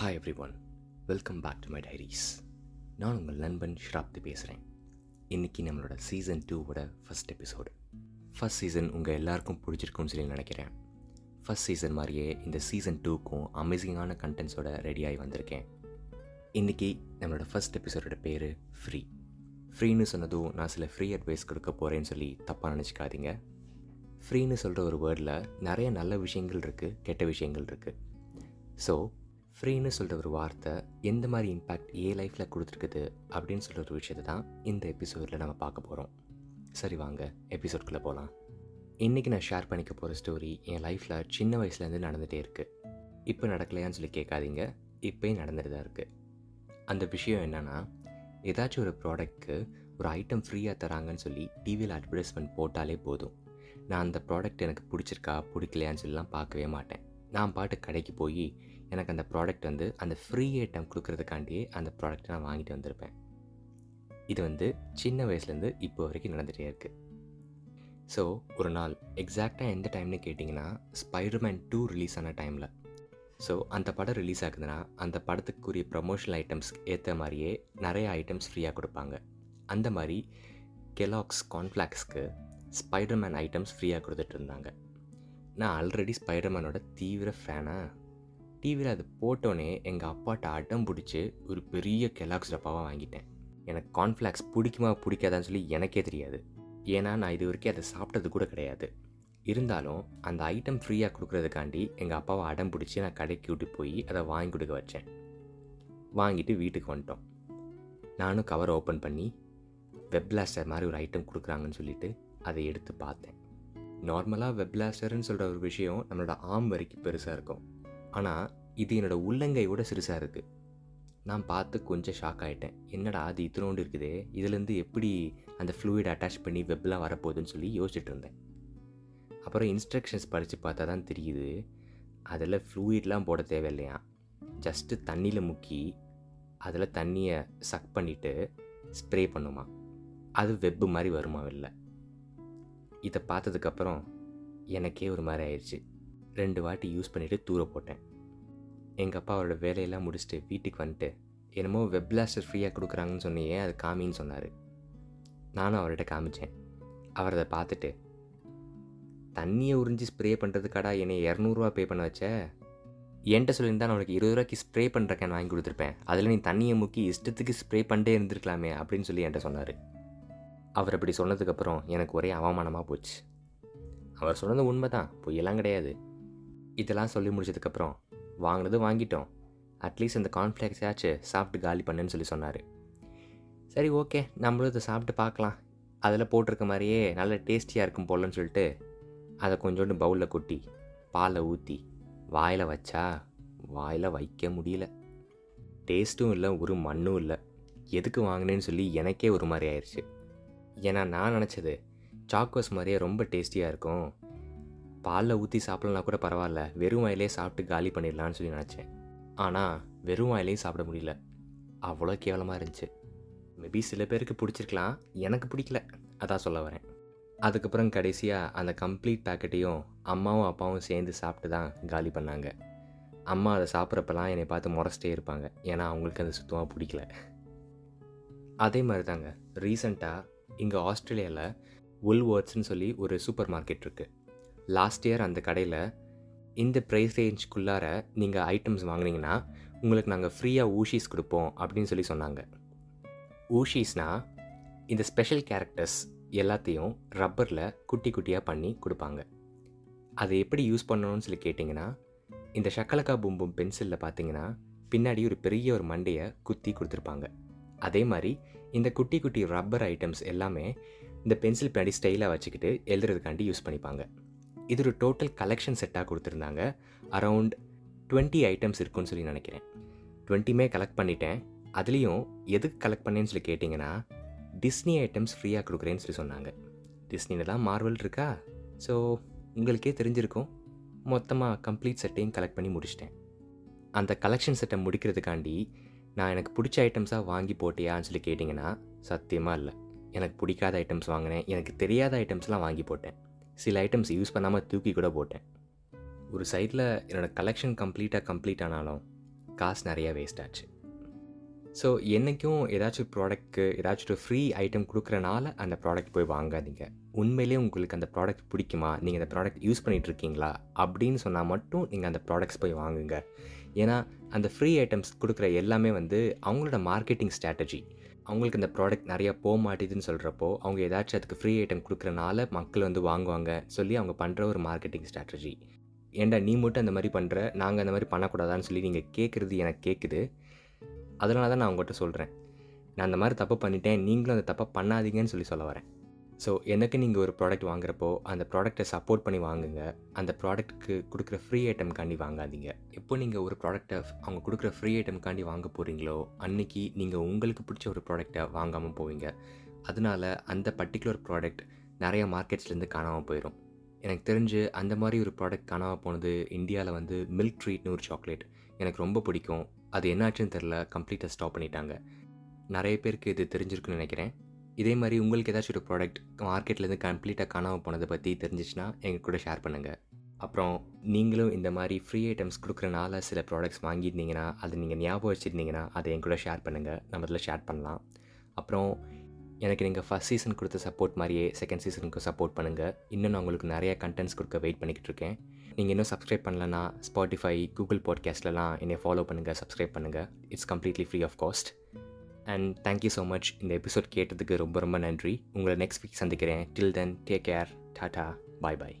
Hi everyone welcome back to my diaries நான் உங்கள் நண்பன் ஷிராப்தி பேசுகிறேன் இன்றைக்கி நம்மளோட சீசன் டூவோட ஃபஸ்ட் எபிசோடு ஃபஸ்ட் சீசன் உங்கள் எல்லாருக்கும் பிடிச்சிருக்கும்னு சொல்லி நினைக்கிறேன். ஃபஸ்ட் சீசன் மாதிரியே இந்த சீசன் டூக்கும் அமேசிங்கான கண்டென்ட்ஸோட ரெடியாகி வந்திருக்கேன். இன்றைக்கி நம்மளோட ஃபஸ்ட் எபிசோடோட பேர் ஃப்ரீ ஃப்ரீன்னு சொன்னதும் நான் சில ஃப்ரீ அட்வைஸ் கொடுக்க போகிறேன்னு சொல்லி தப்பாக நினச்சிக்காதீங்க. ஃப்ரீன்னு சொல்கிற ஒரு வேர்டில் நிறைய நல்ல விஷயங்கள் இருக்குது கெட்ட விஷயங்கள் இருக்குது ஸோ ஃப்ரீன்னு சொல்கிற ஒரு வார்த்தை எந்த மாதிரி இம்பேக்ட் ஏ லைஃப்பில் கொடுத்துருக்குது அப்படின்னு சொல்கிற ஒரு விஷயத்தை தான் இந்த எபிசோடில் நம்ம பார்க்க போகிறோம் சரி வாங்க எபிசோட்குள்ளே போகலாம் இன்றைக்கி நான் ஷேர் பண்ணிக்க போகிற ஸ்டோரி என் லைஃப்பில் சின்ன வயசுலேருந்து நடந்துகிட்டே இருக்குது இப்போ நடக்கலையான்னு சொல்லி கேட்காதீங்க இப்போயும் நடந்துட்டு தான் இருக்குது அந்த விஷயம் என்னென்னா ஏதாச்சும் ஒரு ப்ராடக்ட்க்கு ஒரு ஐட்டம் ஃப்ரீயாக தராங்கன்னு சொல்லி டிவியில் அட்வர்டைஸ்மெண்ட் போட்டாலே போதும். நான் அந்த ப்ராடக்ட் எனக்கு பிடிச்சிருக்கா பிடிக்கலையான்னு சொல்லலாம் பார்க்கவே மாட்டேன். நான் பாட்டு கடைக்கு போய் எனக்கு அந்த ப்ராடக்ட் வந்து அந்த ஃப்ரீ ஐட்டம் கொடுக்கறதுக்காண்டியே அந்த ப்ராடக்ட்டை நான் வாங்கிட்டு வந்திருப்பேன். இது வந்து சின்ன வயசுலேருந்து இப்போ வரைக்கும் நடந்துகிட்டே இருக்குது ஸோ ஒரு நாள் எக்ஸாக்டாக எந்த டைம்னு கேட்டிங்கன்னா ஸ்பைடர்மேன் டூ ரிலீஸ் ஆன டைமில் ஸோ அந்த படம் ரிலீஸ் ஆகுதுன்னா அந்த படத்துக்குரிய ப்ரமோஷனல் ஐட்டம்ஸ் ஏற்ற மாதிரியே நிறைய ஐட்டம்ஸ் ஃப்ரீயாக கொடுப்பாங்க. அந்த மாதிரி கெலாக்ஸ் கார்ன்ஃப்ளாக்ஸ்க்கு ஸ்பைடர்மேன் ஐட்டம்ஸ் ஃப்ரீயாக கொடுத்துட்டு இருந்தாங்க. நான் ஆல்ரெடி ஸ்பைடர்மேனோட தீவிர ஃபேனாக டிவியில் அது போட்டோன்னே எங்கள் அப்பாட்ட அடம் பிடிச்சி ஒரு பெரிய கெலாக்ஸ் டப்பாவாக வாங்கிட்டேன். எனக்கு கார்ன்ஃப்ளாக்ஸ் பிடிக்குமா பிடிக்காதான்னு சொல்லி எனக்கே தெரியாது. ஏன்னா நான் இது வரைக்கும் அதை சாப்பிட்டது கூட கிடையாது. இருந்தாலும் அந்த ஐட்டம் ஃப்ரீயாக கொடுக்குறதுக்காண்டி எங்கள் அப்பாவை அடம் பிடிச்சி நான் கடைக்கு கூட்டி போய் அதை வாங்கி கொடுக்க வச்சேன். வாங்கிட்டு வீட்டுக்கு வந்துட்டோம். நானும் கவர் ஓப்பன் பண்ணி வெப் பிளாஸ்டர் மாதிரி ஒரு ஐட்டம் கொடுக்குறாங்கன்னு சொல்லிட்டு அதை எடுத்து பார்த்தேன். நார்மலாக வெப் பிளாஸ்டர்னு சொல்கிற ஒரு விஷயம் நம்மளோட ஆம் வரைக்கும் பெருசாக இருக்கும். ஆனால் இது என்னோடய உள்ளங்கையோட சிறுசாக இருக்குது நான் பார்த்து கொஞ்சம் ஷாக் ஆகிட்டேன் என்னடா அது இத்தினோண்டு இருக்குதே? இதுலேருந்து எப்படி அந்த ஃப்ளூயிட் அட்டாச் பண்ணி வெப்லாம் வரப்போகுதுன்னு சொல்லி யோசிச்சுட்டு இருந்தேன். அப்புறம் இன்ஸ்ட்ரக்ஷன்ஸ் படித்து பார்த்தா தான் தெரியுது. அதில் ஃப்ளூயிட்லாம் போட தேவையில்லையா? ஜஸ்ட்டு தண்ணியில் முக்கி அதில் தண்ணியை சக் பண்ணிவிட்டு ஸ்ப்ரே பண்ணுமா? அது வெப்பு மாதிரி வருமா இல்லை இதை பார்த்ததுக்கப்புறம் எனக்கே ஒரு மாதிரி ஆயிடுச்சு ரெண்டு வாட்டி யூஸ் பண்ணிவிட்டு தூர போட்டேன். எங்கள் அப்பா அவரோட வேலையெல்லாம் முடிச்சுட்டு வீட்டுக்கு வந்துட்டு என்னமோ வெப் பிளாஸ்டர் ஃப்ரீயாக கொடுக்குறாங்கன்னு சொன்னியே அது காமின்னு சொன்னார். நானும் அவர்கிட்ட காமிச்சேன். அவர் அதை பார்த்துட்டு தண்ணியை உறிஞ்சி ஸ்ப்ரே பண்ணுறதுக்காடா என்னை இரநூறுவா பே பண்ண வச்ச? என்கிட்ட சொல்லியிருந்தா நான் உனக்கு இருபது ரூபாய்க்கு ஸ்ப்ரே பண்ணுற கேன் வாங்கி கொடுத்துருப்பேன். அதில் நீ தண்ணியை முக்கி இஷ்டத்துக்கு ஸ்ப்ரே பண்ணிட்டே இருந்திருக்கலாமே அப்படின்னு சொல்லி என்கிட்ட சொன்னார். அவர் அப்படி சொன்னதுக்கப்புறம் எனக்கு ஒரே அவமானமாக போச்சு. அவர் சொன்னது உண்மை தான் பொய்யெல்லாம் கிடையாது. இதெல்லாம் சொல்லி முடிச்சதுக்கப்புறம் வாங்கினதும் வாங்கிட்டோம். அட்லீஸ்ட் இந்த கார்ன்ஃப்ளேக்ஸ் சாப்பிட்டு காலி பண்ணுன்னு சொல்லி சொன்னார். சரி ஓகே நம்மளும் இதை சாப்பிட்டு பார்க்கலாம். அதில் போட்டிருக்க மாதிரியே நல்ல டேஸ்டியாக இருக்கும் போலன்னு சொல்லிட்டு அதை கொஞ்சோண்டு பவுலில் கொட்டி பாலை ஊற்றி வாயில் வச்சா வாயில் வைக்க முடியல. டேஸ்ட்டும் இல்லை ஒரு மண்ணும் இல்லை. எதுக்கு வாங்கினேன்னு சொல்லி எனக்கே ஒரு மாதிரி ஆயிடுச்சு ஏன்னா நான் நினச்சது சாக்கோஸ் மாதிரியே ரொம்ப டேஸ்டியாக இருக்கும். பாலில் ஊற்றி சாப்பிட்லனா கூட பரவாயில்ல. வெறும் வாயிலே சாப்பிட்டு காலி பண்ணிடலான்னு சொல்லி நினச்சேன். ஆனால் வெறும் வாயிலையும் சாப்பிட முடியல. அவ்வளோ கேவலமாக இருந்துச்சு. மேபி சில பேருக்கு பிடிச்சிருக்கலாம். எனக்கு பிடிக்கல. அதான் சொல்ல வரேன். அதுக்கப்புறம் கடைசியாக அந்த கம்ப்ளீட் பேக்கெட்டையும் அம்மாவும் அப்பாவும் சேர்ந்து சாப்பிட்டு தான் காலி பண்ணாங்க. அம்மா அதை சாப்பிட்றப்பெல்லாம் என்னை பார்த்து முறைச்சிட்டே இருப்பாங்க. ஏன்னா அவங்களுக்கு அது சுத்தமாக பிடிக்கல. அதே மாதிரி தாங்க ரீசண்டாக இங்கே ஆஸ்திரேலியாவில் உல்வர்ட்ஸ்னு சொல்லி ஒரு சூப்பர் மார்க்கெட் இருக்குது லாஸ்ட் இயர் அந்த கடையில் இந்த ப்ரைஸ் ரேஞ்சுக்குள்ளார நீங்கள் ஐட்டம்ஸ் வாங்கினீங்கன்னா உங்களுக்கு நாங்கள் ஃப்ரீயாக ஊஷீஸ் கொடுப்போம் அப்படின்னு சொல்லி சொன்னாங்க. ஊஷீஸ்னால் இந்த ஸ்பெஷல் கேரக்டர்ஸ் எல்லாத்தையும் ரப்பரில் குட்டி குட்டியாக பண்ணி கொடுப்பாங்க. அதை எப்படி யூஸ் பண்ணணும்னு சொல்லி கேட்டிங்கன்னா இந்த ஷக்கலக்கா பூம்பும் பென்சிலில் பார்த்தீங்கன்னா பின்னாடி ஒரு பெரிய ஒரு மண்டையை குத்தி கொடுத்துருப்பாங்க. அதே மாதிரி இந்த குட்டி குட்டி ரப்பர் ஐட்டம்ஸ் எல்லாமே இந்த பென்சில் பின்னாடி ஸ்டைலாக வச்சுக்கிட்டு எழுதுறதுக்காண்டி யூஸ் பண்ணிப்பாங்க. இது ஒரு டோட்டல் கலெக்ஷன் செட்டாக கொடுத்துருந்தாங்க. அரவுண்ட் டுவெண்ட்டி ஐட்டம்ஸ் இருக்குன்னு சொல்லி நினைக்கிறேன். டுவெண்ட்டியுமே கலெக்ட் பண்ணிட்டேன். அதுலேயும் எதுக்கு கலெக்ட் பண்ணேன்னு சொல்லி கேட்டிங்கன்னா டிஸ்னி ஐட்டம்ஸ் ஃப்ரீயாக கொடுக்குறேன்னு சொல்லி சொன்னாங்க. டிஸ்னிலலாம் மார்வல் இருக்கா? ஸோ உங்களுக்கே தெரிஞ்சிருக்கும். மொத்தமாக கம்ப்ளீட் செட்டையும் கலெக்ட் பண்ணி முடிச்சிட்டேன். அந்த கலெக்ஷன் செட்டை முடிக்கிறதுக்காண்டி நான் எனக்கு பிடிச்ச ஐட்டம்ஸாக வாங்கி போட்டியான்னு சொல்லி கேட்டிங்கன்னா சத்தியமாக இல்லை. எனக்கு பிடிக்காத ஐட்டம்ஸ் வாங்கினேன். எனக்கு தெரியாத ஐட்டம்ஸ்லாம் வாங்கி போட்டேன். சில ஐட்டம்ஸ் யூஸ் பண்ணாமல் தூக்கி கூட போட்டேன். ஒரு சைடில் என்னோடய கலெக்ஷன் கம்ப்ளீட்டாக கம்ப்ளீட் ஆனாலும் காசு நிறையா வேஸ்ட் ஆச்சு. ஸோ என்றைக்கும் ஏதாச்சும் ப்ராடக்ட்க்கு ஏதாச்சும் ஒரு ஃப்ரீ ஐட்டம் கொடுக்குறனால அந்த ப்ராடக்ட் போய் வாங்காதீங்க. உண்மையிலேயே உங்களுக்கு அந்த ப்ராடக்ட் பிடிக்குமா? நீங்கள் அந்த ப்ராடக்ட் யூஸ் பண்ணிகிட்டு இருக்கீங்களா? அப்படின்னு சொன்னால் மட்டும் நீங்கள் அந்த ப்ராடக்ட்ஸ் போய் வாங்குங்க. ஏன்னா அந்த ஃப்ரீ ஐட்டம்ஸ் கொடுக்குற எல்லாமே வந்து அவங்களோட மார்க்கெட்டிங் ஸ்ட்ராட்டஜி அவங்களுக்கு அந்த ப்ராடக்ட் நிறையா போக மாட்டேதுன்னு சொல்கிறப்போ அவங்க ஏதாச்சும் அதுக்கு ஃப்ரீ ஐட்டம் கொடுக்குறனால மக்கள் வந்து வாங்குவாங்க சொல்லி அவங்க பண்ணுற ஒரு மார்க்கெட்டிங் ஸ்ட்ராட்டஜி ஏண்டா நீ மட்டும் அந்த மாதிரி பண்ணுற நாங்கள் அந்த மாதிரி பண்ணக்கூடாதான்னு சொல்லி நீங்கள் கேட்குறது எனக்கு கேட்குது அதனால தான் நான் உங்கள்கிட்ட சொல்கிறேன் நான் அந்த மாதிரி தப்பு பண்ணிட்டேன் நீங்களும் அந்த தப்பை பண்ணாதீங்கன்னு சொல்லி சொல்ல வரேன். ஸோ எனக்கு நீங்கள் ஒரு ப்ராடக்ட் வாங்குறப்போ அந்த ப்ராடக்ட்டை சப்போர்ட் பண்ணி வாங்குங்க. அந்த ப்ராடக்ட்டுக்கு கொடுக்குற ஃப்ரீ ஐட்டம்காண்டி வாங்காதீங்க. எப்போ நீங்கள் ஒரு ப்ராடக்ட்டை அவங்க கொடுக்குற ஃப்ரீ ஐட்டம்காண்டி வாங்க போகிறீங்களோ அன்றைக்கி நீங்கள் உங்களுக்கு பிடிச்ச ஒரு ப்ராடக்ட்டை வாங்காமல் போவீங்க. அதனால அந்த பர்டிகுலர் ப்ராடக்ட் நிறைய மார்க்கெட்ஸ்லேருந்து காணாமல் போயிடும் எனக்கு தெரிஞ்சு அந்த மாதிரி ஒரு ப்ராடக்ட் காணாமல் போனது இந்தியாவில் வந்து மில்க் ட்ரீட்னு ஒரு சாக்லேட் எனக்கு ரொம்ப பிடிக்கும். அது என்னாச்சுன்னு தெரில கம்ப்ளீட்டாக ஸ்டாப் பண்ணிட்டாங்க. நிறைய பேருக்கு இது தெரிஞ்சிருக்குன்னு நினைக்கிறேன். இதே மாதிரி உங்களுக்கு ஏதாச்சும் ஒரு ப்ராடக்ட் மார்க்கெட்லேருந்து கம்ப்ளீட்டாக காணாமல் போனதை பற்றி தெரிஞ்சிச்சுன்னா எங்கள் கூட ஷேர் பண்ணுங்கள் அப்புறம் நீங்களும் இந்த மாதிரி ஃப்ரீ ஐட்டம்ஸ் கொடுக்குறனால சில ப்ராடக்ட்ஸ் வாங்கியிருந்தீங்கன்னா அதை நீங்கள் ஞாபகம் வச்சுருந்தீங்கன்னா அதை என் கூட ஷேர் பண்ணுங்கள் நம்ம அதில் ஷேர் பண்ணலாம். அப்புறம் எனக்கு நீங்கள் ஃபஸ்ட் சீசன் கொடுத்த சப்போர்ட் மாதிரியே செகண்ட் சீசனுக்கு சப்போர்ட் பண்ணுங்கள் இன்னும் நான் உங்களுக்கு நிறைய கண்டென்ட்ஸ் கொடுக்க வெயிட் பண்ணிக்கிட்டு இருக்கேன். நீங்கள் இன்னும் சப்ஸ்கிரைப் பண்ணலன்னா ஸ்பாட்டிஃபை கூகுள் பாட்காஸ்ட்லலாம் என்னை ஃபாலோ பண்ணுங்கள் சப்ஸ்கிரைப் பண்ணுங்கள் it's completely free of cost and thank you so much இந்த எபிசோட் கேட்டதுக்கு ரொம்ப ரொம்ப நன்றி. உங்களை நெக்ஸ்ட் வீக் சந்திக்கிறேன். Till then take care tata bye bye